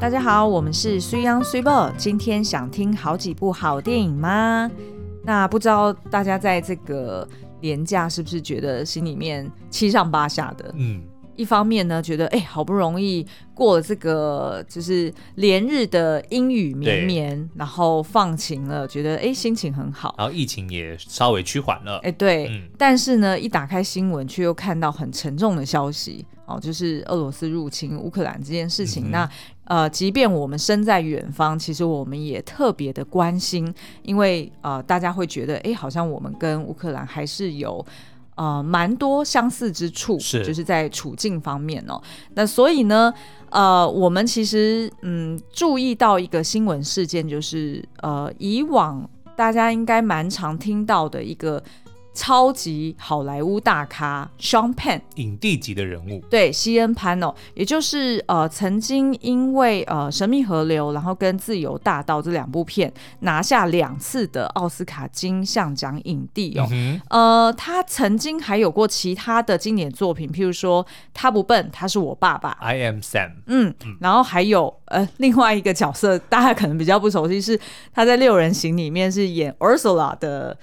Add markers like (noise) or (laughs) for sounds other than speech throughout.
大家好，我们是水 ㄤ 水某。今天想听好几部好电影吗？那不知道大家在这个连假是不是觉得心里面七上八下的？嗯。一方面呢，觉得哎，好不容易过了这个就是连日的阴雨绵绵，然后放晴了，觉得哎，心情很好。然后疫情也稍微趋缓了，哎，对。嗯、但是呢，一打开新闻，却又看到很沉重的消息哦，就是俄罗斯入侵乌克兰这件事情。嗯、那呃，即便我们身在远方，其实我们也特别的关心，因为呃，大家会觉得哎，好像我们跟乌克兰还是有。呃，蛮多相似之处，是就是在处境方面哦。那所以呢，呃，我们其实嗯注意到一个新闻事件，就是呃，以往大家应该蛮常听到的一个。超级好莱坞大咖 Sean Penn 影帝级的人物，对，西恩潘哦，也就是呃，曾经因为呃《神秘河流》然后跟《自由大道》这两部片拿下两次的奥斯卡金像奖影帝哦，嗯、呃，他曾经还有过其他的经典作品，譬如说《他不笨，他是我爸爸》，I am Sam，嗯，然后还有呃另外一个角色，大家可能比较不熟悉，是他在《六人行》里面是演 Ursula 的。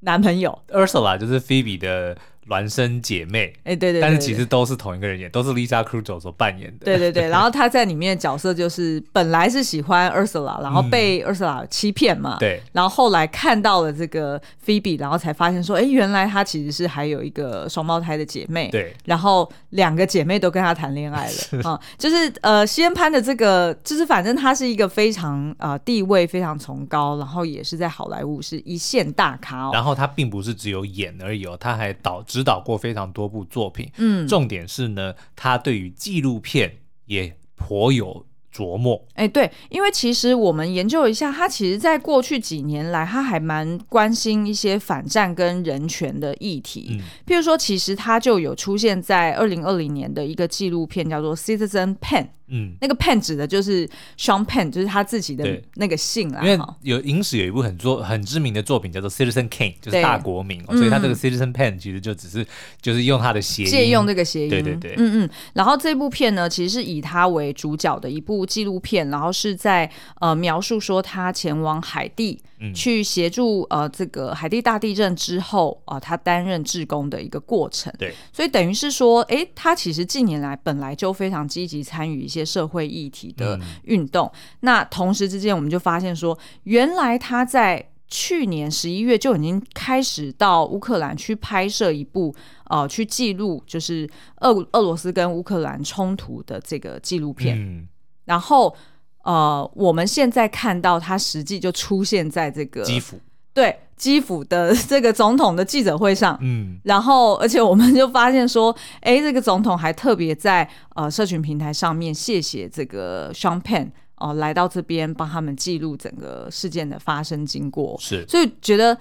男朋友 Ursula 就是 Phoebe 的。孪生姐妹，哎，对对，但是其实都是同一个人演，都是 Lisa Kudrow 所扮演的。对对对，(laughs) 然后她在里面的角色就是本来是喜欢 Ursula，然后被 Ursula 欺骗嘛。对。然后后来看到了这个 Phoebe，然后才发现说，哎，原来她其实是还有一个双胞胎的姐妹。对。然后两个姐妹都跟她谈恋爱了啊，(laughs) 就是呃，西恩潘的这个，就是反正她是一个非常呃地位非常崇高，然后也是在好莱坞是一线大咖哦。然后她并不是只有演而已哦，她还导致。指导过非常多部作品，嗯，重点是呢，他对于纪录片也颇有琢磨。哎，对，因为其实我们研究一下，他其实在过去几年来，他还蛮关心一些反战跟人权的议题。嗯，譬如说，其实他就有出现在二零二零年的一个纪录片，叫做《Citizen Penn》。嗯，那个 Penn 指的就是 Sean Penn，就是他自己的那个姓啦。因为有影史有一部很作很知名的作品叫做 Citizen King，就是大国民，对所以他这个 Citizen Penn 其实就只是就是用他的谐音，借用这个谐音。对对对，嗯嗯。然后这部片呢，其实是以他为主角的一部纪录片，然后是在呃描述说他前往海地。去协助呃这个海地大地震之后啊、呃，他担任志工的一个过程。对，所以等于是说，哎，他其实近年来本来就非常积极参与一些社会议题的运动。嗯、那同时之间，我们就发现说，原来他在去年十一月就已经开始到乌克兰去拍摄一部呃，去记录就是俄俄罗斯跟乌克兰冲突的这个纪录片。嗯、然后。呃，我们现在看到他实际就出现在这个基辅，对基辅的这个总统的记者会上，嗯，然后而且我们就发现说，哎，这个总统还特别在呃社群平台上面谢谢这个 Sean Penn 哦、呃，来到这边帮他们记录整个事件的发生经过，是，所以觉得。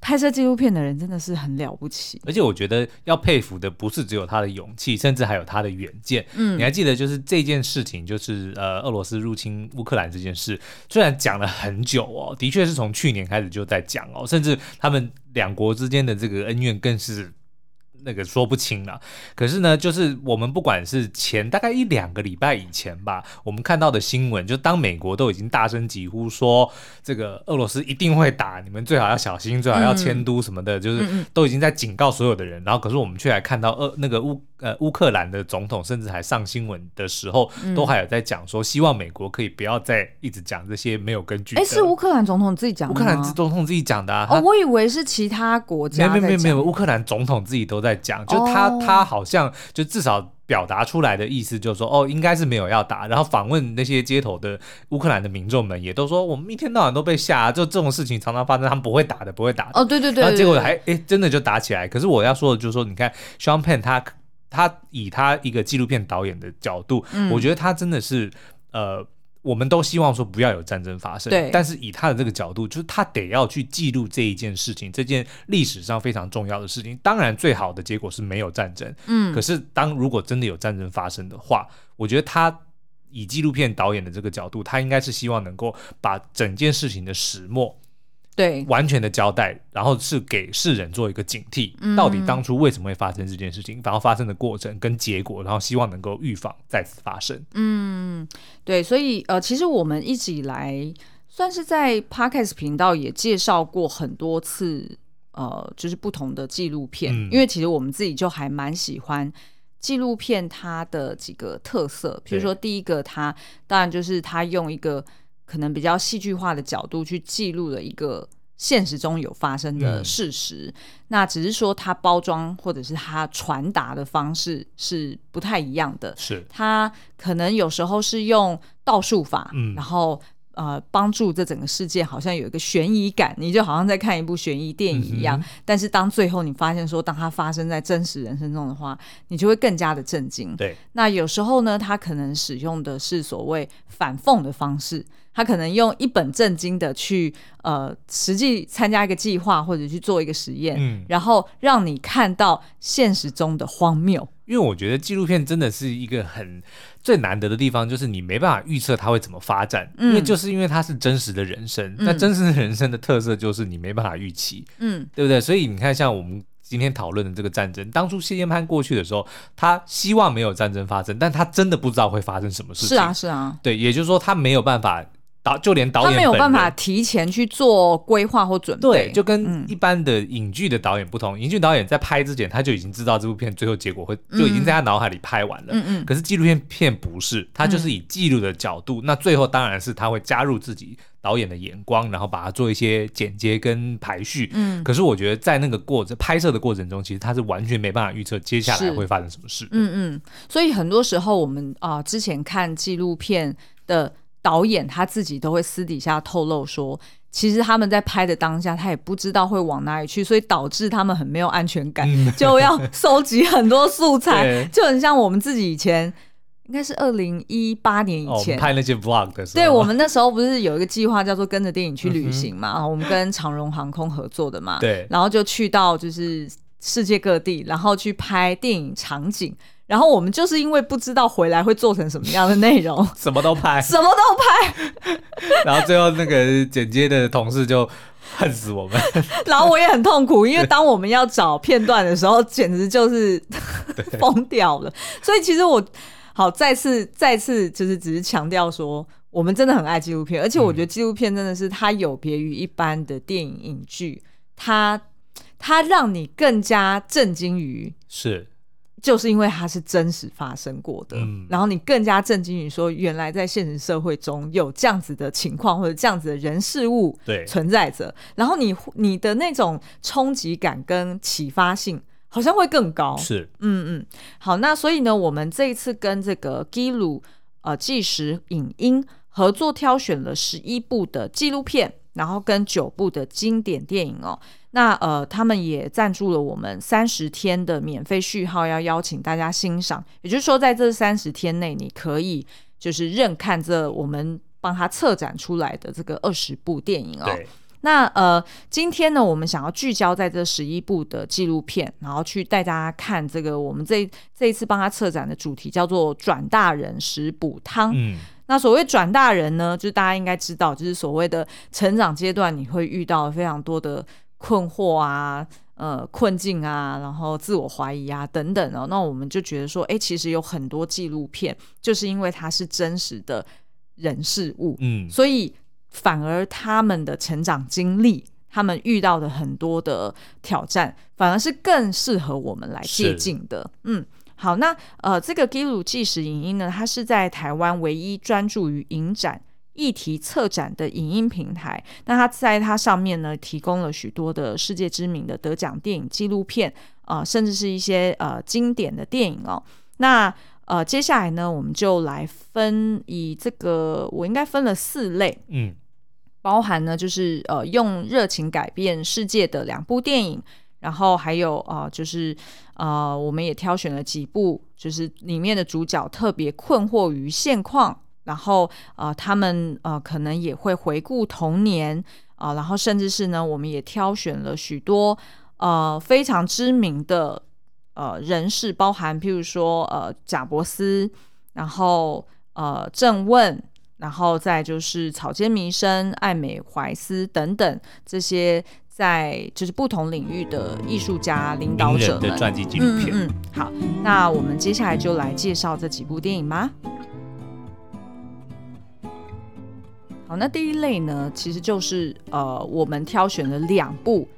拍摄纪录片的人真的是很了不起，而且我觉得要佩服的不是只有他的勇气，甚至还有他的远见。嗯，你还记得就是这件事情，就是呃俄罗斯入侵乌克兰这件事，虽然讲了很久哦，的确是从去年开始就在讲哦，甚至他们两国之间的这个恩怨更是。那个说不清了，可是呢，就是我们不管是前大概一两个礼拜以前吧，我们看到的新闻，就当美国都已经大声疾呼说这个俄罗斯一定会打，你们最好要小心，最好要迁都什么的，嗯、就是都已经在警告所有的人，然后可是我们却还看到俄那个乌呃乌克兰的总统甚至还上新闻的时候，都还有在讲说希望美国可以不要再一直讲这些没有根据的。哎，是乌克兰总统自己讲的？乌克兰总统自己讲的啊？哦，我以为是其他国家。没有没有没有，乌克兰总统自己都在。在讲，就他他好像就至少表达出来的意思就是说，哦，应该是没有要打。然后访问那些街头的乌克兰的民众们，也都说我们一天到晚都被吓，就这种事情常常发生，他们不会打的，不会打的。哦，对对对，然后结果还哎，真的就打起来。可是我要说的就是说，你看 Sean Penn 他他以他一个纪录片导演的角度，嗯、我觉得他真的是呃。我们都希望说不要有战争发生，对。但是以他的这个角度，就是他得要去记录这一件事情，这件历史上非常重要的事情。当然，最好的结果是没有战争。嗯。可是，当如果真的有战争发生的话，我觉得他以纪录片导演的这个角度，他应该是希望能够把整件事情的始末对，完全的交代，然后是给世人做一个警惕，嗯、到底当初为什么会发生这件事情，然后发生的过程跟结果，然后希望能够预防再次发生。嗯，对，所以呃，其实我们一直以来算是在 Podcast 频道也介绍过很多次，呃，就是不同的纪录片，嗯、因为其实我们自己就还蛮喜欢纪录片它的几个特色，比如说第一个，它当然就是它用一个。可能比较戏剧化的角度去记录了一个现实中有发生的事实，嗯、那只是说它包装或者是它传达的方式是不太一样的。是它可能有时候是用倒数法，嗯、然后呃帮助这整个世界好像有一个悬疑感，你就好像在看一部悬疑电影一样。嗯、但是当最后你发现说，当它发生在真实人生中的话，你就会更加的震惊。对，那有时候呢，它可能使用的是所谓反讽的方式。他可能用一本正经的去呃实际参加一个计划或者去做一个实验，嗯，然后让你看到现实中的荒谬。因为我觉得纪录片真的是一个很最难得的地方，就是你没办法预测它会怎么发展，嗯，因为就是因为它是真实的人生，那、嗯、真实的人生的特色就是你没办法预期，嗯，对不对？所以你看，像我们今天讨论的这个战争，当初谢建潘过去的时候，他希望没有战争发生，但他真的不知道会发生什么事情，是啊，是啊，对，也就是说他没有办法。导就连导演他没有办法提前去做规划或准备，对，就跟一般的影剧的导演不同。影剧、嗯、导演在拍之前，他就已经知道这部片最后结果会，就已经在他脑海里拍完了。嗯嗯。可是纪录片片不是，他就是以记录的角度，嗯、那最后当然是他会加入自己导演的眼光，然后把它做一些剪接跟排序。嗯。可是我觉得在那个过程拍摄的过程中，其实他是完全没办法预测接下来会发生什么事。嗯嗯。所以很多时候我们啊、呃，之前看纪录片的。导演他自己都会私底下透露说，其实他们在拍的当下，他也不知道会往哪里去，所以导致他们很没有安全感，嗯、(laughs) 就要收集很多素材，(laughs) 就很像我们自己以前，应该是二零一八年以前、哦、拍那些 vlog 的时候，对，我们那时候不是有一个计划叫做跟着电影去旅行嘛，嗯、我们跟长荣航空合作的嘛，对，然后就去到就是世界各地，然后去拍电影场景。然后我们就是因为不知道回来会做成什么样的内容，(laughs) 什么都拍，什么都拍。(laughs) 然后最后那个剪接的同事就恨死我们。(laughs) 然后我也很痛苦，因为当我们要找片段的时候，简直就是疯掉了。所以其实我好再次再次就是只是强调说，我们真的很爱纪录片，而且我觉得纪录片真的是它有别于一般的电影影剧，它它让你更加震惊于是。就是因为它是真实发生过的，嗯、然后你更加震惊于说，原来在现实社会中有这样子的情况或者这样子的人事物存在着，然后你你的那种冲击感跟启发性好像会更高。是，嗯嗯，好，那所以呢，我们这一次跟这个 Gilu 呃纪实影音合作挑选了十一部的纪录片，然后跟九部的经典电影哦。那呃，他们也赞助了我们三十天的免费序号，要邀请大家欣赏。也就是说，在这三十天内，你可以就是任看这我们帮他策展出来的这个二十部电影哦。对那呃，今天呢，我们想要聚焦在这十一部的纪录片，然后去带大家看这个我们这这一次帮他策展的主题叫做“转大人食补汤”。嗯，那所谓“转大人”呢，就是大家应该知道，就是所谓的成长阶段，你会遇到非常多的。困惑啊，呃，困境啊，然后自我怀疑啊，等等哦，那我们就觉得说，哎，其实有很多纪录片，就是因为它是真实的人事物，嗯，所以反而他们的成长经历，他们遇到的很多的挑战，反而是更适合我们来借鉴的。嗯，好，那呃，这个 Gilu 纪实影音呢，它是在台湾唯一专注于影展。议题策展的影音平台，那它在它上面呢，提供了许多的世界知名的得奖电影纪录片啊、呃，甚至是一些呃经典的电影哦。那呃，接下来呢，我们就来分以这个，我应该分了四类，嗯，包含呢就是呃用热情改变世界的两部电影，然后还有啊、呃、就是呃我们也挑选了几部，就是里面的主角特别困惑于现况。然后呃，他们呃可能也会回顾童年啊、呃，然后甚至是呢，我们也挑选了许多呃非常知名的呃人士，包含譬如说呃贾伯斯，然后呃郑问，然后再就是草间弥生、艾美怀斯等等这些在就是不同领域的艺术家领导者的传记纪录片。嗯，嗯，好，那我们接下来就来介绍这几部电影吗？好，那第一类呢，其实就是呃，我们挑选了两部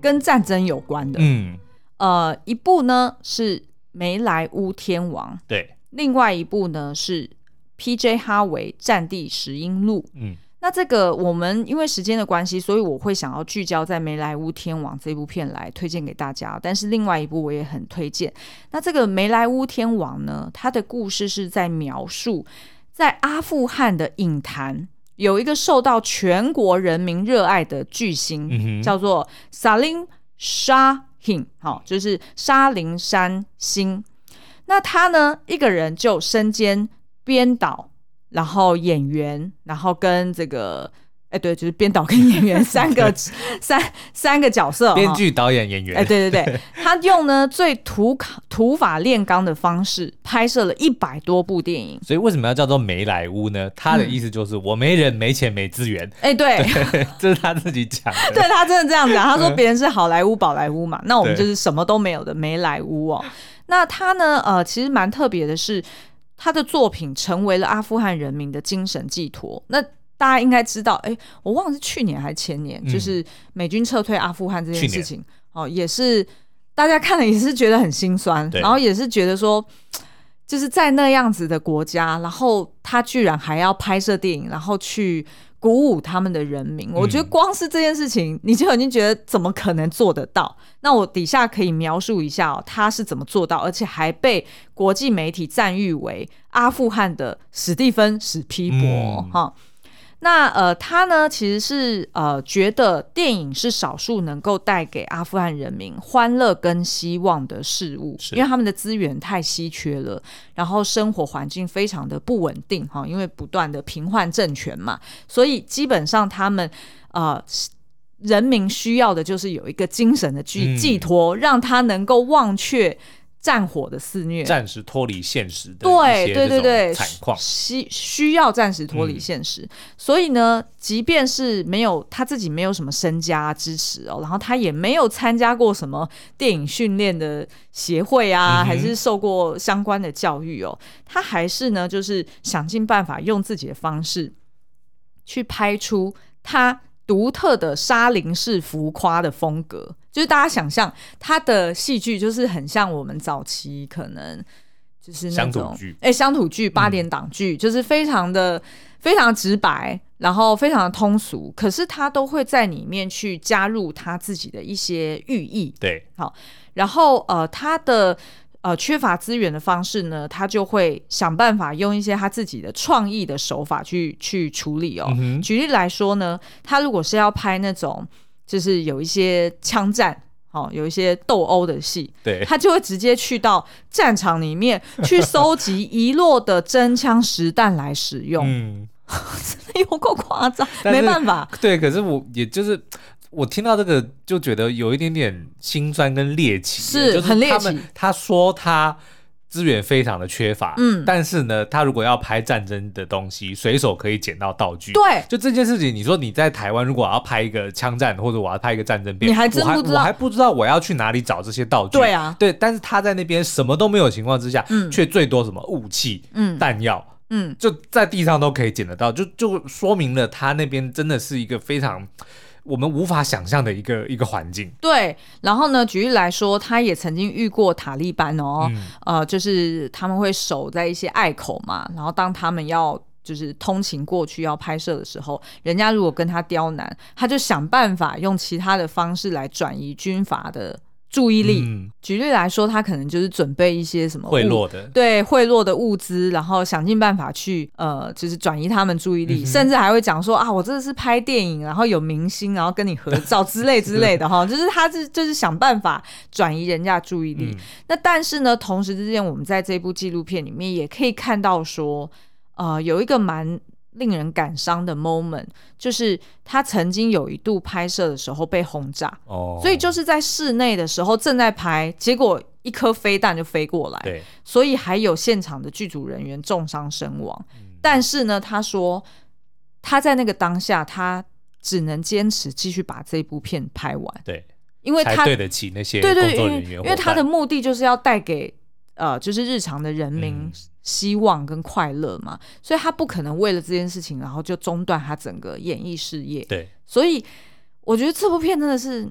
跟战争有关的。嗯，呃，一部呢是《梅莱乌天王》，对，另外一部呢是 P.J. 哈维《战地石英录》。嗯，那这个我们因为时间的关系，所以我会想要聚焦在《梅莱乌天王》这部片来推荐给大家。但是另外一部我也很推荐。那这个《梅莱乌天王》呢，它的故事是在描述在阿富汗的影坛。有一个受到全国人民热爱的巨星，嗯、叫做萨林沙辛，好，就是沙林山星。那他呢，一个人就身兼编导，然后演员，然后跟这个。哎，对，就是编导跟演员三个 (laughs) 三三个角色，编剧、导演、演员。哎，对对对，他用呢最土土法炼钢的方式拍摄了一百多部电影。所以为什么要叫做梅莱坞呢？他的意思就是我没人、没钱、没资源。哎，对，(laughs) 这是他自己讲的。(laughs) 对，他真的这样讲，他说别人是好莱坞、宝莱坞嘛，那我们就是什么都没有的梅莱坞哦。那他呢，呃，其实蛮特别的是，他的作品成为了阿富汗人民的精神寄托。那大家应该知道，哎，我忘了是去年还是前年，嗯、就是美军撤退阿富汗这件事情，哦，也是大家看了也是觉得很心酸，然后也是觉得说，就是在那样子的国家，然后他居然还要拍摄电影，然后去鼓舞他们的人民。嗯、我觉得光是这件事情，你就已经觉得怎么可能做得到？那我底下可以描述一下哦，他是怎么做到，而且还被国际媒体赞誉为阿富汗的史蒂芬史皮博哈。嗯那呃，他呢其实是呃觉得电影是少数能够带给阿富汗人民欢乐跟希望的事物，因为他们的资源太稀缺了，然后生活环境非常的不稳定哈，因为不断的平换政权嘛，所以基本上他们呃人民需要的就是有一个精神的寄寄托，嗯、让他能够忘却。战火的肆虐，暂时脱离现实的对对对对惨况，需需要暂时脱离现实。嗯、所以呢，即便是没有他自己没有什么身家支持哦，然后他也没有参加过什么电影训练的协会啊，嗯、还是受过相关的教育哦，他还是呢，就是想尽办法用自己的方式去拍出他。独特的沙林式浮夸的风格，就是大家想象他的戏剧，就是很像我们早期可能就是那种哎乡土剧、八点档剧，嗯、就是非常的非常直白，然后非常的通俗，可是他都会在里面去加入他自己的一些寓意。对，好，然后呃，他的。呃，缺乏资源的方式呢，他就会想办法用一些他自己的创意的手法去去处理哦。嗯、举例来说呢，他如果是要拍那种就是有一些枪战，哦，有一些斗殴的戏，对，他就会直接去到战场里面去搜集遗落的真枪实弹来使用。嗯，(laughs) 真的有够夸张，是没办法。对，可是我也就是。我听到这个就觉得有一点点心酸跟猎奇，是很猎奇。他说他资源非常的缺乏，嗯，但是呢，他如果要拍战争的东西，随手可以捡到道具。对，就这件事情，你说你在台湾，如果我要拍一个枪战，或者我要拍一个战争片，你还真不知道，我还不知道我要去哪里找这些道具。对啊，对，但是他在那边什么都没有情况之下，嗯，却最多什么武器、嗯，弹药，嗯，就在地上都可以捡得到，就就说明了他那边真的是一个非常。我们无法想象的一个一个环境。对，然后呢，举例来说，他也曾经遇过塔利班哦，嗯、呃，就是他们会守在一些隘口嘛，然后当他们要就是通勤过去要拍摄的时候，人家如果跟他刁难，他就想办法用其他的方式来转移军阀的。注意力，嗯、举例来说，他可能就是准备一些什么贿赂的，对贿赂的物资，然后想尽办法去呃，就是转移他们注意力，嗯、甚至还会讲说啊，我这是拍电影，然后有明星，然后跟你合照 (laughs) 之类之类的哈，就是他是就是想办法转移人家注意力。嗯、那但是呢，同时之间，我们在这部纪录片里面也可以看到说，呃，有一个蛮。令人感伤的 moment，就是他曾经有一度拍摄的时候被轰炸，哦，所以就是在室内的时候正在拍，结果一颗飞弹就飞过来，对，所以还有现场的剧组人员重伤身亡。但是呢，他说他在那个当下，他只能坚持继续把这部片拍完。对，因为他对得起那些工作人员，对对对，因为，因为他的目的就是要带给呃，就是日常的人民希望跟快乐嘛，嗯，所以他不可能为了这件事情，然后就中断他整个演艺事业。对，所以我觉得这部片真的是。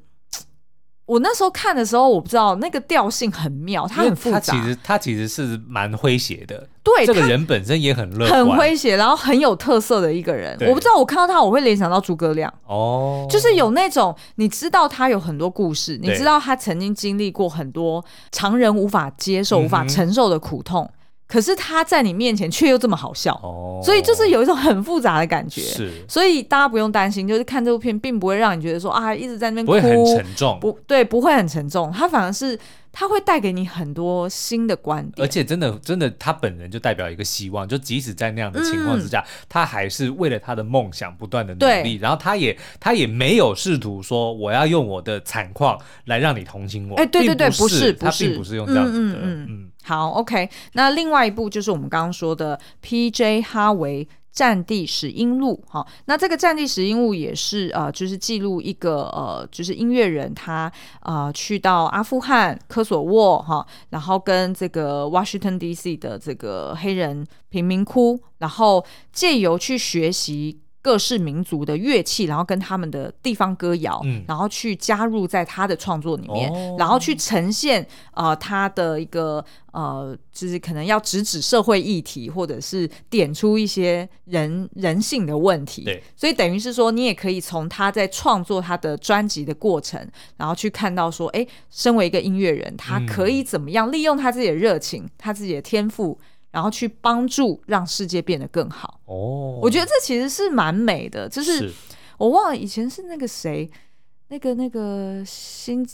我那时候看的时候，我不知道那个调性很妙，它很复杂。它其实它其实是蛮诙谐的，对，这个人本身也很乐观，很诙谐，然后很有特色的一个人。我不知道我看到他，我会联想到诸葛亮哦，就是有那种你知道他有很多故事，你知道他曾经经历过很多常人无法接受、无法承受的苦痛。可是他在你面前却又这么好笑，哦，所以就是有一种很复杂的感觉。是，所以大家不用担心，就是看这部片并不会让你觉得说啊一直在那边哭，不会很沉重，不对，不会很沉重，他反而是他会带给你很多新的观点，而且真的真的他本人就代表一个希望，就即使在那样的情况之下，嗯，他还是为了他的梦想不断的努力，然后他也他也没有试图说我要用我的惨况来让你同情我，哎，对对对，不是，不是，他并不是用这样子的，嗯嗯。嗯嗯好，OK。那另外一部就是我们刚刚说的 P.J. 哈维《战地史音录》哈。那这个《战地史音录》也是呃，就是记录一个呃，就是音乐人他啊去到阿富汗科索沃哈，然后跟这个 Washington D.C. 的这个黑人贫民窟，然后借由去学习。各式民族的乐器，然后跟他们的地方歌谣，嗯，然后去加入在他的创作里面，哦，然后去呈现呃他的一个呃，就是可能要直指社会议题，或者是点出一些人人性的问题。对，所以等于是说，你也可以从他在创作他的专辑的过程，然后去看到说，哎，身为一个音乐人，他可以怎么样利用他自己的热情，他自己的天赋。然后去帮助让世界变得更好哦，我觉得这其实是蛮美的。就是我忘了以前是那个谁，那个那个新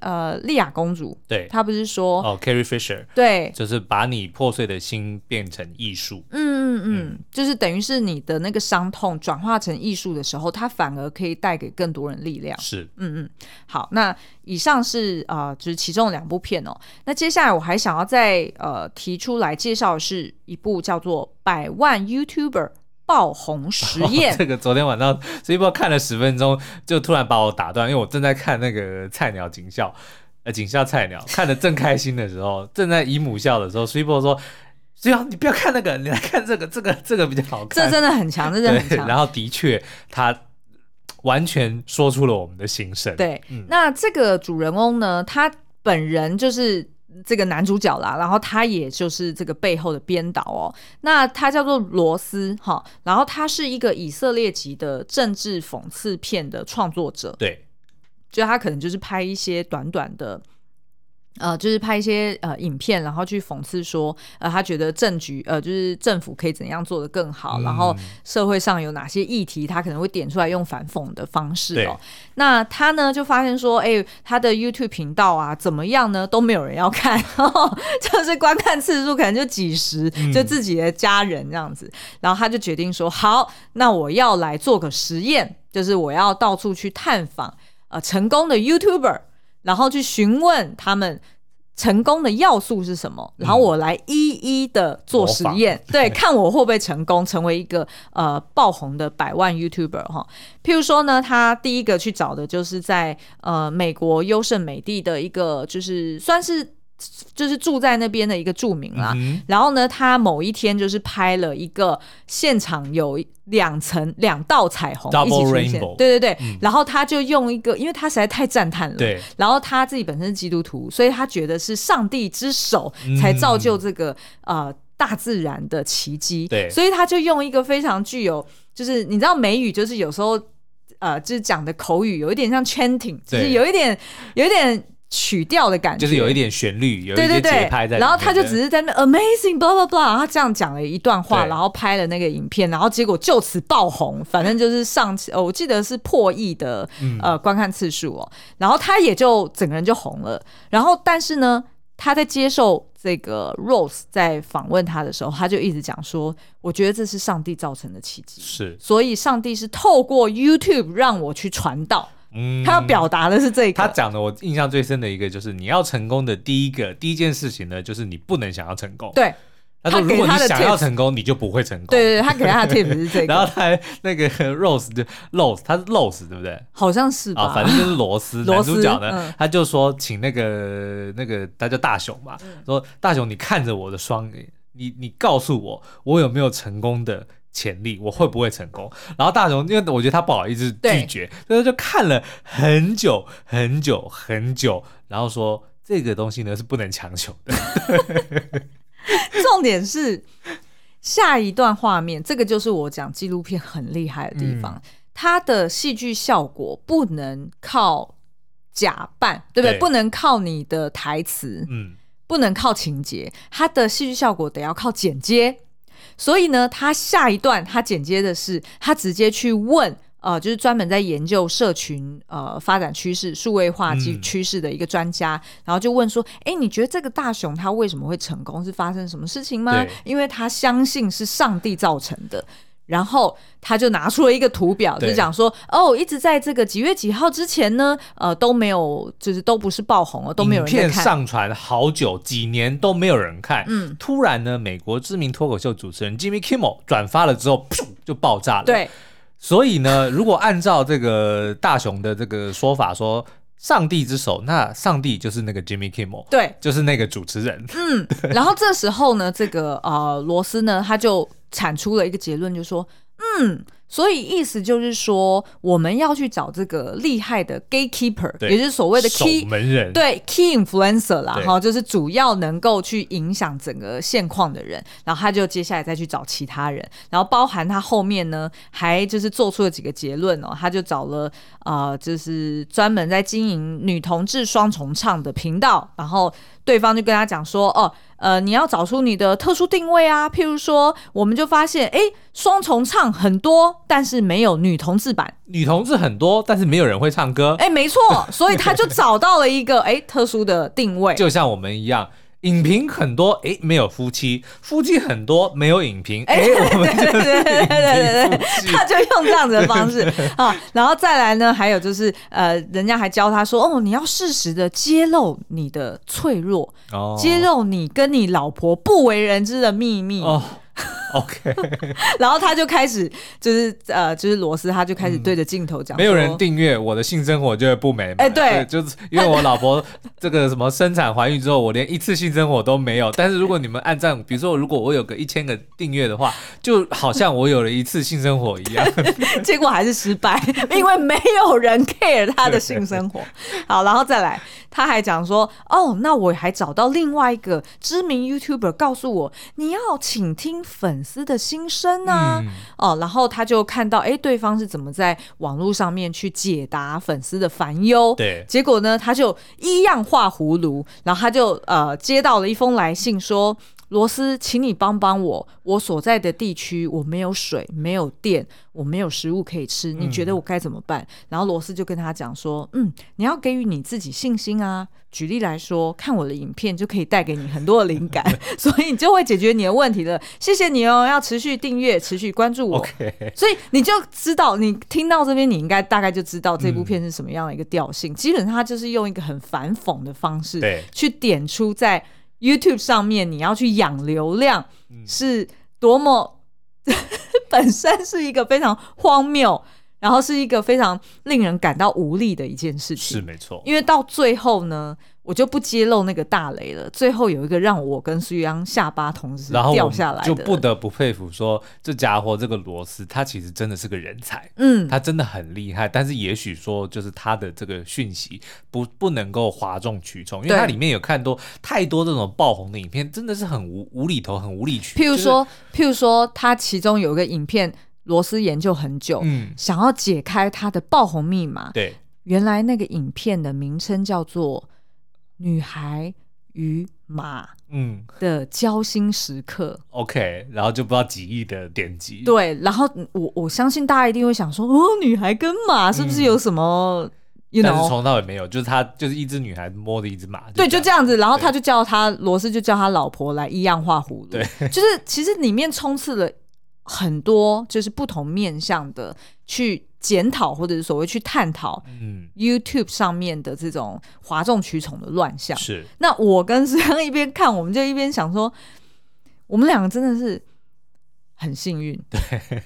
呃莉亚公主，对，她不是说哦，Carrie Fisher，对，就是把你破碎的心变成艺术。嗯。嗯嗯，就是等于是你的那个伤痛转化成艺术的时候，它反而可以带给更多人力量。是，嗯嗯。好，那以上是啊、呃，就是其中两部片哦。那接下来我还想要再呃提出来介绍的是一部叫做《百万 YouTuber 爆红实验》。哦。这个昨天晚上所以不知道看了十分钟，就突然把我打断，因为我正在看那个菜鸟警校，呃，警校菜鸟看的正开心的时候，正在姨母笑的时候，所以波说。只要你不要看那个，你来看这个，这个这个比较好看。这真的很强，这真的很强。(laughs) 然后的确，他完全说出了我们的心声。对、嗯，那这个主人翁呢，他本人就是这个男主角啦，然后他也就是这个背后的编导哦。那他叫做罗斯哈，然后他是一个以色列籍的政治讽刺片的创作者。对，就他可能就是拍一些短短的。呃，就是拍一些呃影片，然后去讽刺说，呃，他觉得政局呃，就是政府可以怎样做得更好，嗯，然后社会上有哪些议题，他可能会点出来用反讽的方式哦。那他呢就发现说，哎，欸，他的 YouTube 频道啊，怎么样呢？都没有人要看，(laughs) 就是观看次数可能就几十，就自己的家人这样子，嗯。然后他就决定说，好，那我要来做个实验，就是我要到处去探访呃成功的 YouTuber。然后去询问他们成功的要素是什么，然后我来一一的做实验，对，看我会不会成功成为一个呃爆红的百万 YouTuber 哈。譬如说呢，他第一个去找的就是在呃美国优胜美地的一个，就是算是。就是住在那边的一个著名啦、嗯，然后呢，他某一天就是拍了一个现场有两层两道彩虹一起出现。Rainbow，对对对、嗯，然后他就用一个，因为他实在太赞叹了，对，然后他自己本身是基督徒，所以他觉得是上帝之手才造就这个、嗯、呃大自然的奇迹，对，所以他就用一个非常具有，就是你知道美语就是有时候呃就是讲的口语有一点像 chanting，就是有一点有一点。曲调的感觉，就是有一点旋律，有一些节拍在。然后他就只是在那 amazing blah blah blah，他这样讲了一段话，然后拍了那个影片，然后结果就此爆红。反正就是上次，我记得是破亿的、嗯、呃观看次数哦。然后他也就整个人就红了。然后但是呢，他在接受这个 Rose 在访问他的时候，他就一直讲说：“我觉得这是上帝造成的奇迹，是，所以上帝是透过 YouTube 让我去传道。”嗯，他要表达的是这个。他讲的我印象最深的一个就是，你要成功的第一个第一件事情呢，就是你不能想要成功。对。他说：“如果你想要成功，你就不会成功。”对对对，他给他的 tip 是这个。(laughs) 然后他还那个 Rose 就 Rose，他是 Rose 对不对？好像是吧。反正就是罗斯。(laughs) 男主角呢，他就说请那个那个他叫大雄嘛，说大雄，你看着我的双眼，你你告诉我，我有没有成功的潜力？我会不会成功？然后大雄，因为我觉得他不好意思拒绝，所以就看了很久很久很久，然后说这个东西呢是不能强求的。(laughs) 重点是下一段画面，这个就是我讲纪录片很厉害的地方，嗯、它的戏剧效果不能靠假扮，对不对？对，不能靠你的台词，嗯，不能靠情节，它的戏剧效果得要靠剪接。所以呢，他下一段他剪接的是，他直接去问。呃，就是专门在研究社群呃发展趋势、数位化及趋势的一个专家，嗯，然后就问说：“哎，你觉得这个大熊它为什么会成功？是发生什么事情吗？”因为他相信是上帝造成的。然后他就拿出了一个图表，就讲说：“哦，一直在这个几月几号之前呢，呃，都没有，就是都不是爆红了，都没有人看。上传好久，几年都没有人看。嗯，突然呢，美国知名脱口秀主持人 Jimmy Kimmel 转发了之后，噗，就爆炸了。对。”所以呢，如果按照这个大雄的这个说法说，上帝之手，那上帝就是那个 Jimmy Kimmel，对，就是那个主持人。嗯，然后这时候呢，这个呃罗斯呢，他就产出了一个结论，就说，嗯。所以意思就是说，我们要去找这个厉害的 gatekeeper，也就是所谓的 key 守门人，对 key influencer 啦，哈，就是主要能够去影响整个现况的人。然后他就接下来再去找其他人，然后包含他后面呢，还就是做出了几个结论哦。他就找了呃，就是专门在经营女同志双重唱的频道，然后对方就跟他讲说，哦。呃，你要找出你的特殊定位啊，譬如说，我们就发现，哎，双重唱很多，但是没有女同志版。女同志很多，但是没有人会唱歌。哎，没错，所以他就找到了一个哎特殊的定位，(laughs) 就像我们一样。影评很多，哎，没有夫妻；夫妻很多，没有影评。哎，我们就是对对对对对，(laughs) 他就用这样子的方式。啊，然后再来呢，还有就是呃，人家还教他说，哦，你要适时的揭露你的脆弱，哦，揭露你跟你老婆不为人知的秘密。哦 OK，(laughs) 然后他就开始就是呃，就是罗斯，他就开始对着镜头讲、嗯，没有人订阅我的性生活就会不美满。哎，对，就是因为我老婆这个什么生产怀孕之后，我连一次性生活都没有。但是如果你们按赞，比如说如果我有个一千个订阅的话，就好像我有了一次性生活一样。(laughs) 结果还是失败，(laughs) 因为没有人 care 他的性生活。好，然后再来。他还讲说：“哦，那我还找到另外一个知名 YouTuber，告诉我你要请听粉丝的心声啊。嗯”哦，然后他就看到，哎，对方是怎么在网络上面去解答粉丝的烦忧。对，结果呢，他就一样画葫芦，然后他就呃接到了一封来信说。罗斯，请你帮帮我，我所在的地区我没有水，没有电，我没有食物可以吃，你觉得我该怎么办？嗯、然后罗斯就跟他讲说：“嗯，你要给予你自己信心啊。举例来说，看我的影片就可以带给你很多的灵感，(laughs) 所以你就会解决你的问题了。谢谢你哦，要持续订阅，持续关注我。所以你就知道，你听到这边，你应该大概就知道这部片是什么样的一个调性。嗯、基本上，他就是用一个很反讽的方式，对，去点出在。” YouTube 上面你要去养流量，是多么、嗯、本身是一个非常荒谬，然后是一个非常令人感到无力的一件事情。是没错，因为到最后呢。我就不揭露那个大雷了。最后有一个让我跟苏玉央下巴同时掉下来，就不得不佩服说这家伙这个罗斯，他其实真的是个人才，嗯，他真的很厉害。但是也许说就是他的这个讯息不不能够哗众取宠，因为他里面有看多太多这种爆红的影片，真的是很无无厘头，很无理取。譬如说，就是、譬如说，他其中有一个影片，罗斯研究很久，嗯，想要解开他的爆红密码。对，原来那个影片的名称叫做。女孩与马，嗯。的交心时刻、嗯、，OK，然后就不知道几亿的点击，对，然后我我相信大家一定会想说，哦，女孩跟马是不是有什么？嗯、但是从头到尾没有，就是他就是一只女孩摸着一只马，对，就这样。子，然后他就叫他罗斯就叫他老婆来一样画葫芦，对，(laughs) 就是其实里面充斥了很多就是不同面向的去。检讨或者是所谓去探讨，嗯，YouTube 上面的这种哗众取宠的乱象。是，那我跟思阳一边看，我们就一边想说，我们两个真的是很幸运，对。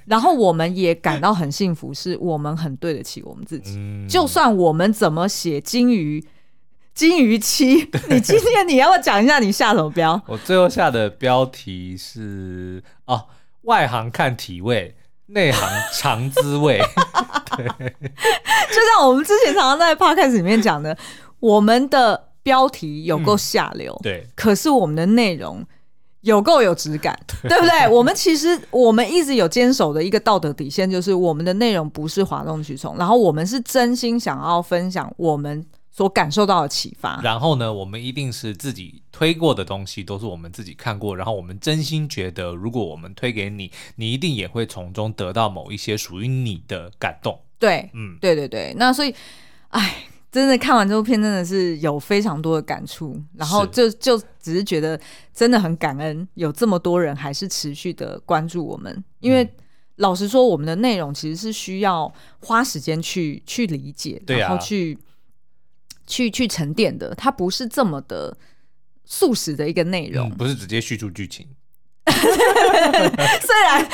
然后我们也感到很幸福，是我们很对得起我们自己。嗯、就算我们怎么写金鱼，金鱼期，你今天你要不要讲一下你下什么标？我最后下的标题是哦，外行看体味，内行尝滋味。(laughs) 对，就像我们之前常常在 podcast 里面讲的，我们的标题有够下流，嗯、对，可是我们的内容有够有质感，对，对不对？(laughs) 我们其实我们一直有坚守的一个道德底线，就是我们的内容不是哗众取宠，然后我们是真心想要分享我们所感受到的启发。然后呢，我们一定是自己推过的东西，都是我们自己看过，然后我们真心觉得，如果我们推给你，你一定也会从中得到某一些属于你的感动。对，嗯，对对对。那所以，哎。真的看完这部片，真的是有非常多的感触，然后就就只是觉得真的很感恩，有这么多人还是持续的关注我们。因为老实说，我们的内容其实是需要花时间去去理解，然后去、啊、去去沉淀的，它不是这么的速食的一个内容，嗯、不是直接叙述剧情。(laughs) 虽然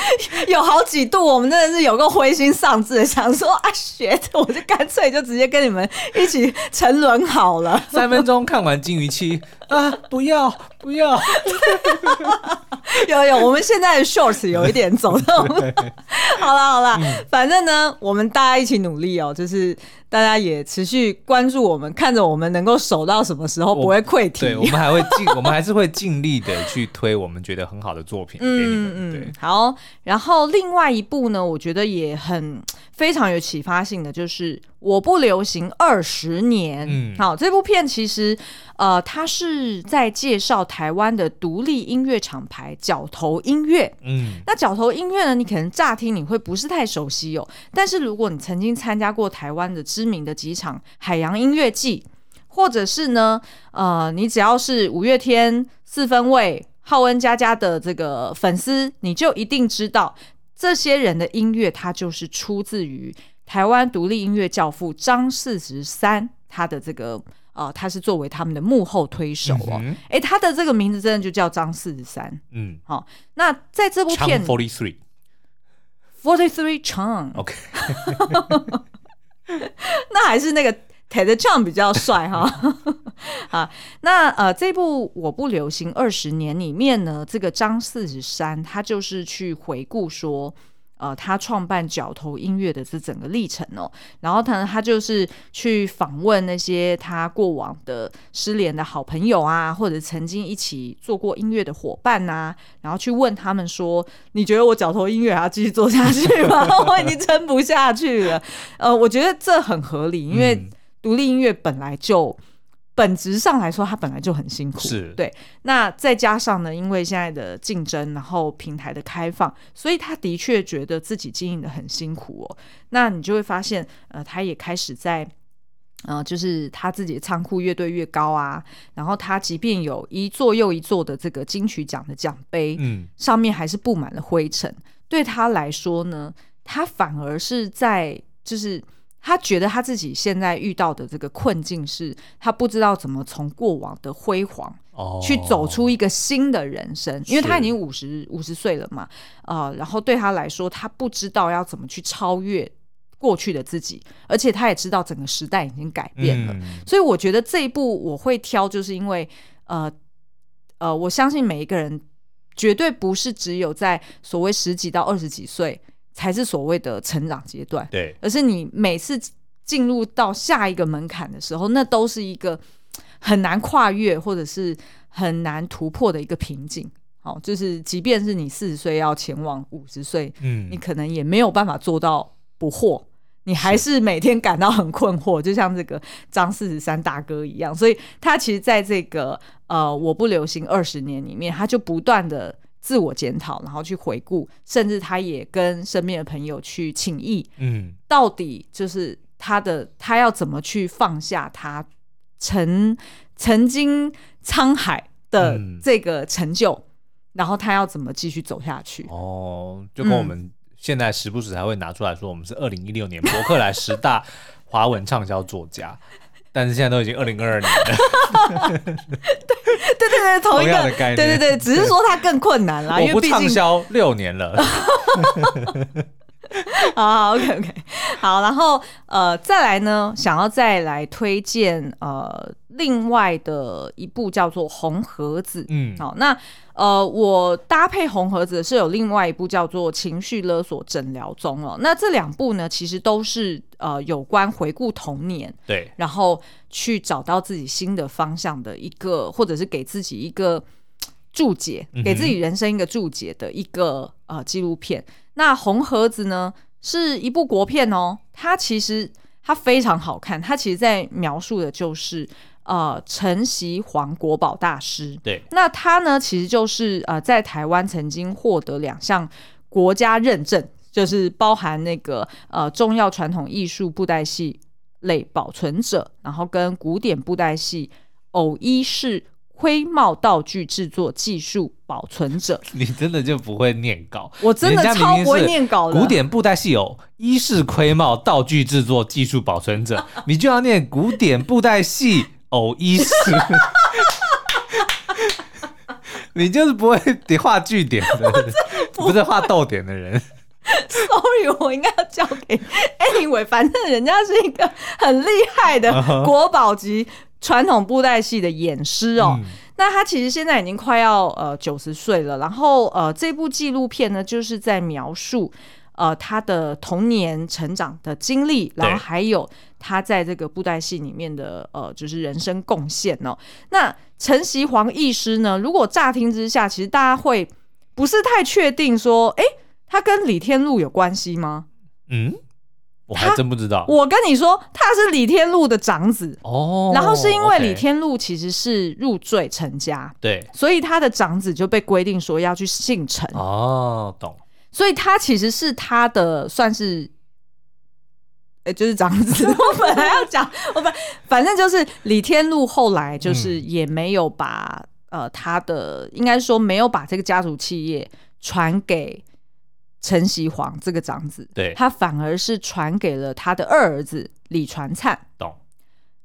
有好几度，我们真的是有个灰心丧志的，想说啊，学着我就干脆就直接跟你们一起沉沦好了。三分钟看完金鱼期啊，不要不要。有有，我们现在的 shorts 有一点走动。(laughs) 好了好了，嗯、反正呢，我们大家一起努力哦，就是大家也持续关注我们，看着我们能够守到什么时候不会溃堤。对，我们还会尽，(laughs) 我们还是会尽力的去推我们觉得很好的作品给你们。嗯对，好。然后另外一部呢，我觉得也很非常有启发性的，就是《我不流行二十年》。嗯，好，这部片其实呃，它是在介绍台湾的独立音乐厂牌角头音乐。嗯，那角头音乐呢，你可能乍听你会不是太熟悉哦，但是如果你曾经参加过台湾的知名的几场海洋音乐季，或者是呢，呃，你只要是五月天、四分卫、浩恩佳佳的这个粉丝，你就一定知道这些人的音乐，它就是出自于台湾独立音乐教父张四十三，他的这个呃，他是作为他们的幕后推手哦。哎、嗯欸，他的这个名字真的就叫张四十三。嗯，好，那在这部片 forty three forty three Chang OK，(laughs) 那还是那个。Ted Chang 比较帅哈，(laughs) 啊，那呃，这部我不流行二十年里面呢，这个张四十三他就是去回顾说，呃，他创办角头音乐的这整个历程哦，然后他他就是去访问那些他过往的失联的好朋友啊，或者曾经一起做过音乐的伙伴呐、啊，然后去问他们说，你觉得我角头音乐还要继续做下去吗？(laughs) 我已经撑不下去了。呃，我觉得这很合理，因为、嗯。独立音乐本来就本质上来说，他本来就很辛苦，是对。那再加上呢，因为现在的竞争，然后平台的开放，所以他的确觉得自己经营的很辛苦哦。那你就会发现，呃，他也开始在，呃，就是他自己的仓库越堆越高啊。然后他即便有一座又一座的这个金曲奖的奖杯，嗯，上面还是布满了灰尘。对他来说呢，他反而是在就是。他觉得他自己现在遇到的这个困境是，他不知道怎么从过往的辉煌去走出一个新的人生，因为他已经五十五十岁了嘛，呃，然后对他来说，他不知道要怎么去超越过去的自己，而且他也知道整个时代已经改变了，所以我觉得这一部我会挑，就是因为呃呃，我相信每一个人绝对不是只有在所谓十几到二十几岁。才是所谓的成长阶段，对，而是你每次进入到下一个门槛的时候，那都是一个很难跨越或者是很难突破的一个瓶颈。好，就是即便是你四十岁要前往五十岁，嗯，你可能也没有办法做到不惑，你还是每天感到很困惑，就像这个张四十三大哥一样。所以他其实在这个呃，我不流行二十年里面，他就不断的。自我检讨，然后去回顾，甚至他也跟身边的朋友去请益，嗯，到底就是他的他要怎么去放下他曾曾经沧海的这个成就，嗯、然后他要怎么继续走下去？哦，就跟我们现在时不时还会拿出来说，我们是二零一六年博客来十大华文畅销作家。但是现在都已经二零二二年了。对对对，同一个概念。对对对，只是说它更困难啦，因为我不畅销六年了。好，OK OK，好，然后呃，再来呢，想要再来推荐呃，另外的一部叫做《红盒子》。嗯，好，那呃，我搭配《红盒子》是有另外一部叫做《情绪勒索诊疗中》哦。那这两部呢，其实都是呃有关回顾童年，对，然后去找到自己新的方向的一个，或者是给自己一个注解，给自己人生一个注解的一个呃纪录片。那红盒子呢，是一部国片哦，它其实它非常好看，它其实在描述的就是呃陈锡煌国宝大师。对，那他呢其实就是呃在台湾曾经获得两项国家认证，就是包含那个呃重要传统艺术布袋戏类保存者，然后跟古典布袋戏偶一式。盔帽道具制作技术保存者，你真的就不会念稿？我真的超不会念稿的。古典布袋戏偶一式盔帽道具制作技术保存者，你就要念古典布袋戏偶一式。你就是不会得画句点的，不，不是画逗点的人。Sorry，我应该要交给 Anyway，反正人家是一个很厉害的国宝级。传统布袋戏的演师哦，嗯、那他其实现在已经快要呃九十岁了。然后呃，这部纪录片呢，就是在描述呃他的童年成长的经历，然后还有他在这个布袋戏里面的呃就是人生贡献哦。那陈锡煌医师呢，如果乍听之下，其实大家会不是太确定说，哎，他跟李天禄有关系吗？嗯。我还真不知道。我跟你说，他是李天禄的长子哦。然后是因为李天禄其实是入赘陈家，对，所以他的长子就被规定说要去姓陈哦，懂。所以他其实是他的算是，哎，就是长子。(laughs) 我本来要讲，我本反正就是李天禄后来就是也没有把、嗯、呃他的应该说没有把这个家族企业传给。陈锡煌这个长子，对，他反而是传给了他的二儿子李传灿，懂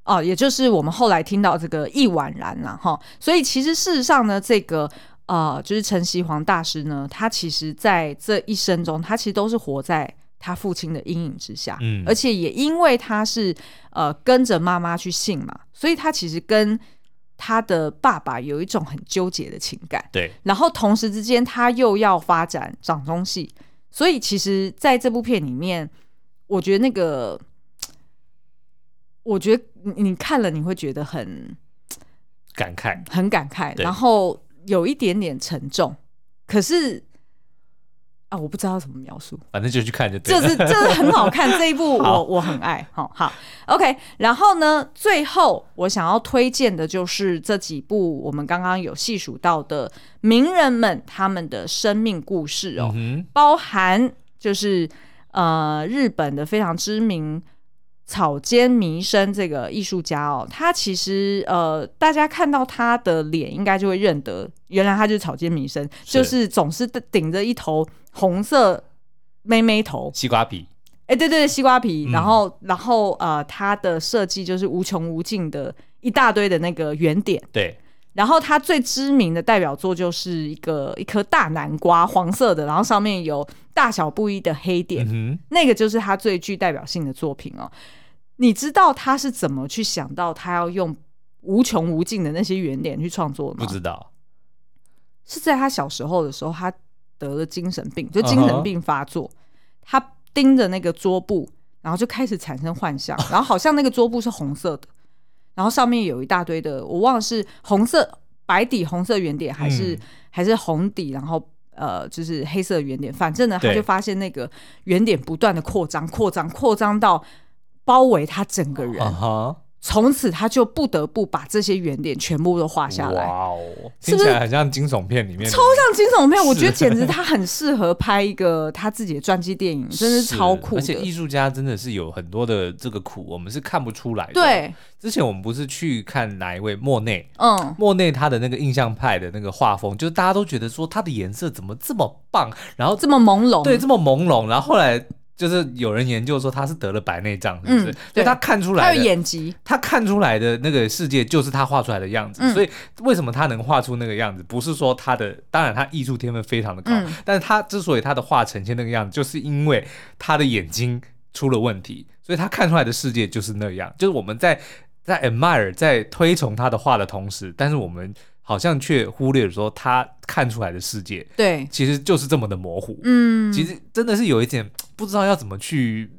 哦，也就是我们后来听到这个易婉然了哈。所以其实事实上呢，这个呃，就是陈锡煌大师呢，他其实在这一生中，他其实都是活在他父亲的阴影之下，嗯，而且也因为他是呃跟着妈妈去信嘛，所以他其实跟他的爸爸有一种很纠结的情感，对，然后同时之间他又要发展掌中戏。所以，其实在这部片里面，我觉得那个，我觉得你看了你会觉得很感慨，很感慨，然后有一点点沉重，可是。啊，我不知道怎么描述，反正就去看就对了。就是就是很好看 (laughs) 这一部我，我我很爱。好好，OK。然后呢，最后我想要推荐的就是这几部我们刚刚有细数到的名人们他们的生命故事哦，嗯、包含就是呃日本的非常知名。草间弥生这个艺术家哦，他其实呃，大家看到他的脸，应该就会认得，原来他就是草间弥生，就是总是顶着一头红色妹妹头，西瓜皮，哎，对对对，西瓜皮，嗯、然后然后呃，他的设计就是无穷无尽的一大堆的那个圆点，对。然后他最知名的代表作就是一个一颗大南瓜，黄色的，然后上面有大小不一的黑点，嗯、那个就是他最具代表性的作品哦。你知道他是怎么去想到他要用无穷无尽的那些圆点去创作吗？不知道，是在他小时候的时候，他得了精神病，就精神病发作，uh huh. 他盯着那个桌布，然后就开始产生幻象，(laughs) 然后好像那个桌布是红色的。然后上面有一大堆的，我忘了是红色白底红色圆点，还是、嗯、还是红底，然后呃就是黑色圆点。反正呢，他就发现那个圆点不断的扩张、扩张、扩张到包围他整个人。Uh huh. 从此他就不得不把这些圆点全部都画下来。哇哦，听起来很像惊悚片里面的，超像惊悚片。我觉得简直他很适合拍一个他自己的传记电影，真的是超酷。而且艺术家真的是有很多的这个苦，我们是看不出来的。对，之前我们不是去看哪一位莫内？嗯，莫内他的那个印象派的那个画风，就是大家都觉得说他的颜色怎么这么棒，然后这么朦胧，对，这么朦胧。然后后来就是有人研究说他是得了白内障，是不是？嗯、对，他看出来，他有眼疾，他看出来的那个世界就是他画出来的样子。嗯、所以为什么他能画出那个样子？不是说他的，当然他艺术天分非常的高，嗯、但是他之所以他的画呈现那个样子，就是因为他的眼睛出了问题，所以他看出来的世界就是那样。就是我们在在 admire 在推崇他的画的同时，但是我们。好像却忽略了说他看出来的世界，对，其实就是这么的模糊。嗯，其实真的是有一点 (tsk) 不知道要怎么去。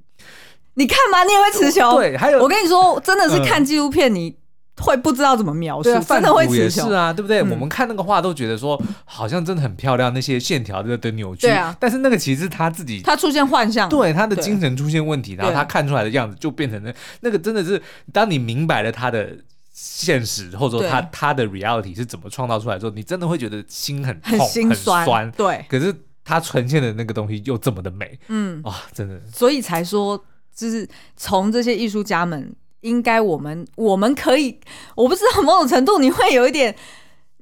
你看嘛，你也会词穷。对，还有我跟你说，真的是看纪录片，你会不知道怎么描述，嗯、真的会词穷。是啊，对不对？嗯、我们看那个画都觉得说好像真的很漂亮，那些线条的的扭曲。对啊，但是那个其实是他自己，他出现幻象，对他的精神出现问题，然后他看出来的样子就变成那那个，真的是当你明白了他的。现实或者说他他的 reality 是怎么创造出来之后，你真的会觉得心很痛、很心酸。对，可是他呈现的那个东西又这么的美，嗯，哇，真的，所以才说，就是从这些艺术家们，应该我们我们可以，我不知道某种程度你会有一点，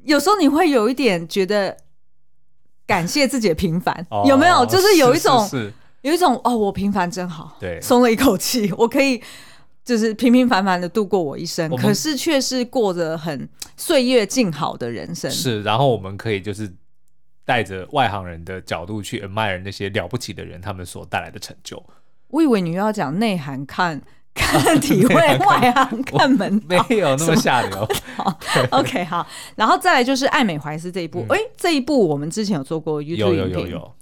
有时候你会有一点觉得感谢自己的平凡，哦、有没有？就是有一种，有一种哦，我平凡真好，对，松了一口气，我可以。就是平平凡凡的度过我一生，可是却是过着很岁月静好的人生。是，然后我们可以就是带着外行人的角度去 admire 那些了不起的人，他们所带来的成就。我以为你又要讲内涵看 (laughs) 看体会，外行看门道，没有那么下流。(laughs) 好，OK，好，然后再来就是爱美怀斯这一部，哎、嗯欸，这一部我们之前有做过 YouTube 有有有有。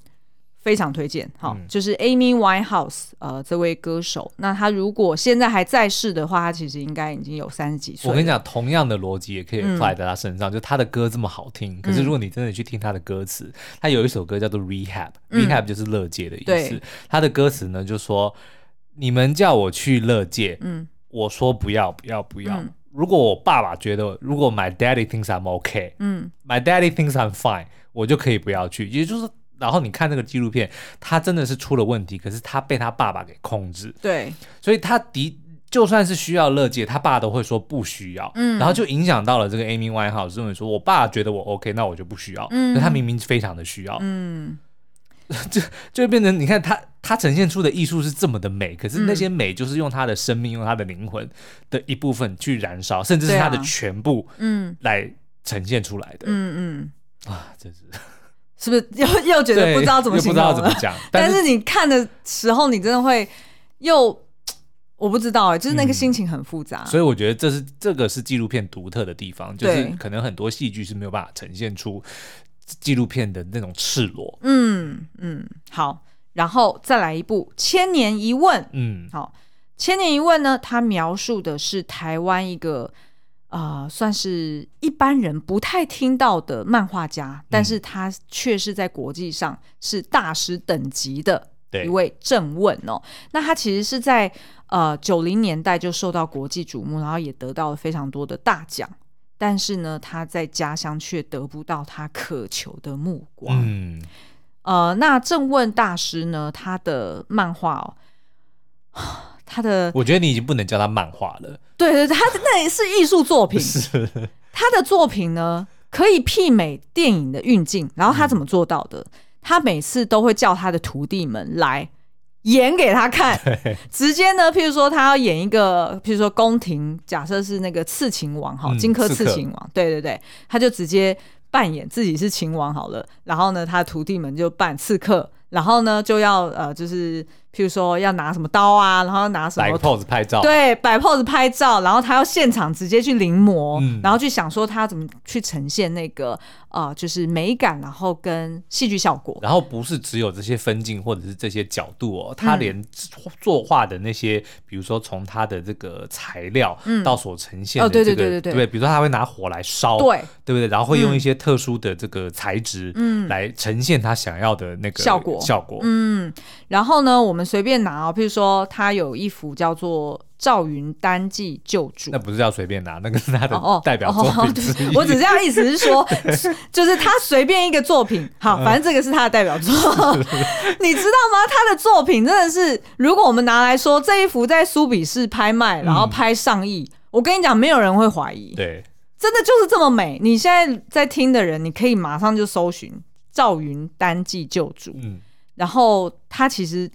非常推荐，好，嗯、就是 Amy Winehouse，呃，这位歌手，那他如果现在还在世的话，他其实应该已经有三十几岁。我跟你讲，同样的逻辑也可以 apply 在他身上，嗯、就他的歌这么好听，可是如果你真的去听他的歌词，嗯、他有一首歌叫做 Rehab，Rehab、就是乐界的意思。他的歌词呢，就说你们叫我去乐界，嗯，我说不要不要不要。嗯、如果我爸爸觉得，如果 My Daddy thinks I'm okay，嗯，My Daddy thinks I'm fine，我就可以不要去，也就是。然后你看那个纪录片，他真的是出了问题，可是他被他爸爸给控制。对，所以他的就算是需要乐界，他爸都会说不需要。嗯，然后就影响到了这个 Amy Winehouse，认为说我爸觉得我 OK，那我就不需要。嗯，他明明非常的需要。嗯，(laughs) 就就变成你看他他呈现出的艺术是这么的美，可是那些美就是用他的生命、用他的灵魂的一部分去燃烧，甚至是他的全部，嗯，来呈现出来的。嗯嗯，啊，真是。是不是又又觉得不知道怎么形容了？不知道怎么讲。(laughs) 但是你看的时候，你真的会又我不知道哎，就是那个心情很复杂。嗯、所以我觉得这是这个是纪录片独特的地方，就是可能很多戏剧是没有办法呈现出纪录片的那种赤裸。嗯嗯，好，然后再来一部《千年一问》。嗯，好，《千年一问》呢，它描述的是台湾一个。啊、呃，算是一般人不太听到的漫画家，但是他却是在国际上是大师等级的一位正问哦。那他其实是在呃九零年代就受到国际瞩目，然后也得到了非常多的大奖，但是呢，他在家乡却得不到他渴求的目光。嗯，呃，那正问大师呢，他的漫画哦。他的，我觉得你已经不能叫他漫画了。对对对，他那也是艺术作品。(laughs) 是，他的作品呢，可以媲美电影的运镜。然后他怎么做到的？嗯、他每次都会叫他的徒弟们来演给他看，直接呢，譬如说他要演一个，譬如说宫廷，假设是那个刺秦王哈，荆轲刺秦王，对对对，他就直接扮演自己是秦王好了。然后呢，他的徒弟们就扮刺客，然后呢就要呃，就是。譬如说要拿什么刀啊，然后拿什么摆 pose 拍照，对，摆 pose 拍照，然后他要现场直接去临摹，嗯、然后去想说他怎么去呈现那个呃，就是美感，然后跟戏剧效果。然后不是只有这些分镜或者是这些角度哦，他连作画的那些，嗯、比如说从他的这个材料到所呈现的这个，嗯哦、对对对对对，对，比如说他会拿火来烧，对，对不对？然后会用一些特殊的这个材质，嗯，来呈现他想要的那个效果效果，嗯。然后呢，我们随便拿哦，譬如说他有一幅叫做《赵云单骑救主》，那不是叫随便拿，(laughs) 那个是他的代表作品。(laughs) 我只是要意思是说，(laughs) 就是他随便一个作品，好，反正这个是他的代表作。你知道吗？他的作品真的是，如果我们拿来说这一幅在苏比市拍卖，然后拍上亿，我跟你讲，没有人会怀疑。对，真的就是这么美。你现在在听的人，你可以马上就搜寻《赵云单骑救主》。嗯。然后他其实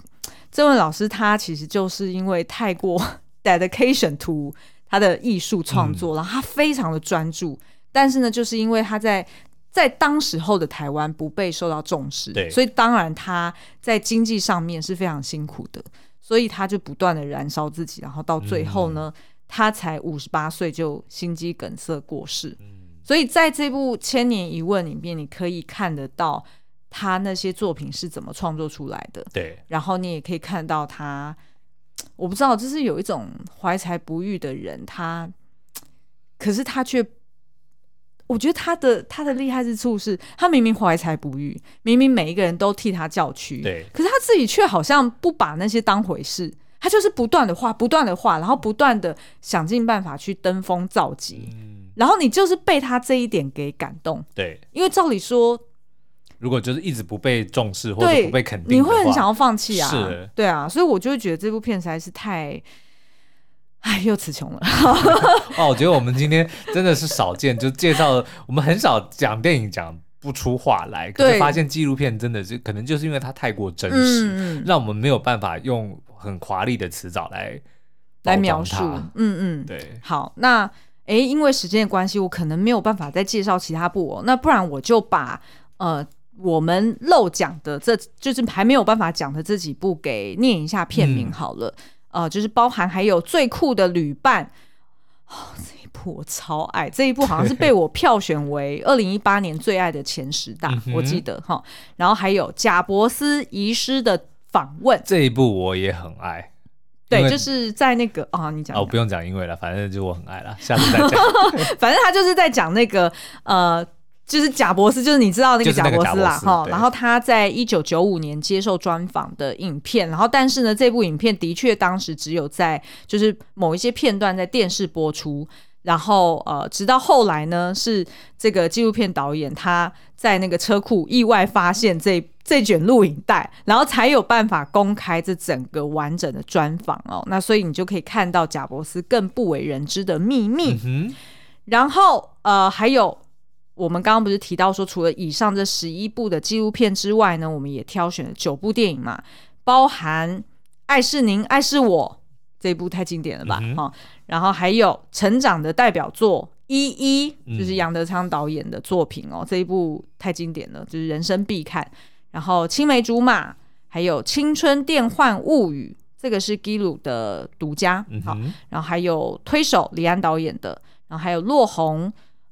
这位老师他其实就是因为太过 dedication to 他的艺术创作，嗯、然后他非常的专注，但是呢，就是因为他在在当时候的台湾不被受到重视，所以当然他在经济上面是非常辛苦的，所以他就不断的燃烧自己，然后到最后呢，嗯、他才五十八岁就心肌梗塞过世。嗯、所以在这部《千年一问》里面，你可以看得到他那些作品是怎么创作出来的，对，然后你也可以看到他。我不知道，就是有一种怀才不遇的人，他，可是他却，我觉得他的他的厉害之处是，他明明怀才不遇，明明每一个人都替他叫屈，对，可是他自己却好像不把那些当回事，他就是不断的画，不断的画，然后不断的想尽办法去登峰造极，嗯，然后你就是被他这一点给感动，对，因为照理说。如果就是一直不被重视或者不被肯定，你会很想要放弃啊？是，对啊，所以我就会觉得这部片实在是太，哎，又词穷了。(laughs) 哦，我觉得我们今天真的是少见，就介绍我们很少讲电影讲不出话来，可是发现纪录片真的是可能就是因为它太过真实，嗯、让我们没有办法用很华丽的词藻来来描述。嗯嗯，对。好，那哎，因为时间的关系，我可能没有办法再介绍其他部哦。那不然我就把呃。我们漏讲的，这就是还没有办法讲的这几部，给念一下片名好了。嗯、呃，就是包含还有最酷的旅伴，哦，这一部我超爱，这一部好像是 (laughs) 被我票选为二零一八年最爱的前十大，我记得哈。然后还有贾伯斯遗失的访问，这一部我也很爱。对，就是在那个啊、哦，你讲哦，不用讲因为了，反正就我很爱了，下次再讲。(laughs) 反正他就是在讲那个呃。就是贾博斯，就是你知道那个贾博斯啦，哈。然后他在一九九五年接受专访的影片，然后但是呢，这部影片的确当时只有在就是某一些片段在电视播出，然后呃，直到后来呢，是这个纪录片导演他在那个车库意外发现这这卷录影带，然后才有办法公开这整个完整的专访哦。那所以你就可以看到贾博斯更不为人知的秘密。嗯、然后呃，还有。我们刚刚不是提到说，除了以上这十一部的纪录片之外呢，我们也挑选了九部电影嘛，包含《爱是您，爱是我》这一部太经典了吧，哈、然后还有成长的代表作《一一》，就是杨德昌导演的作品哦，嗯、这一部太经典了，就是人生必看。然后《青梅竹马》，还有《青春电幻物语》，这个是基鲁的独家，好、然后还有《推手》，李安导演的，然后还有《落红》。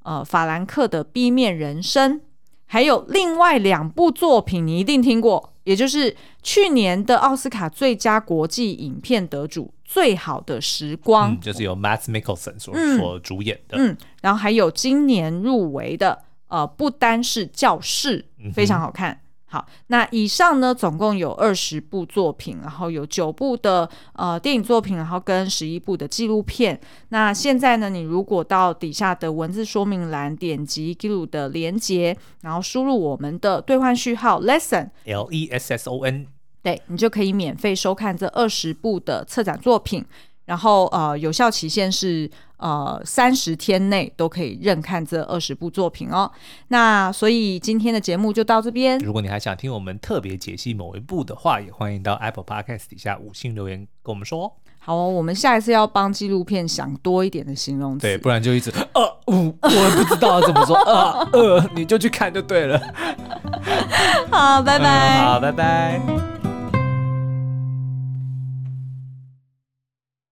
呃，法兰克的 B 面人生，还有另外两部作品，你一定听过，也就是去年的奥斯卡最佳国际影片得主《最好的时光》，嗯，就是由 Matt Mickelson 所所主演的嗯。嗯，然后还有今年入围的，呃，不单是教室，非常好看。好，那以上呢，总共有二十部作品，然后有九部的呃电影作品，然后跟十一部的纪录片。那现在呢，你如果到底下的文字说明栏点击 Giloo 的连接，然后输入我们的兑换序号 lesson L E S S O N，对，你就可以免费收看这二十部的策展作品。然后呃，有效期限是呃三十天内都可以认看这二十部作品哦。那所以今天的节目就到这边。如果你还想听我们特别解析某一部的话，也欢迎到 Apple Podcast 底下五星留言跟我们说。好哦，我们下一次要帮纪录片想多一点的形容词，对，不然就一直呃我，我也不知道怎么说呃呃，你就去看就对了。(laughs) 好，拜拜。嗯，(laughs) 好，拜拜。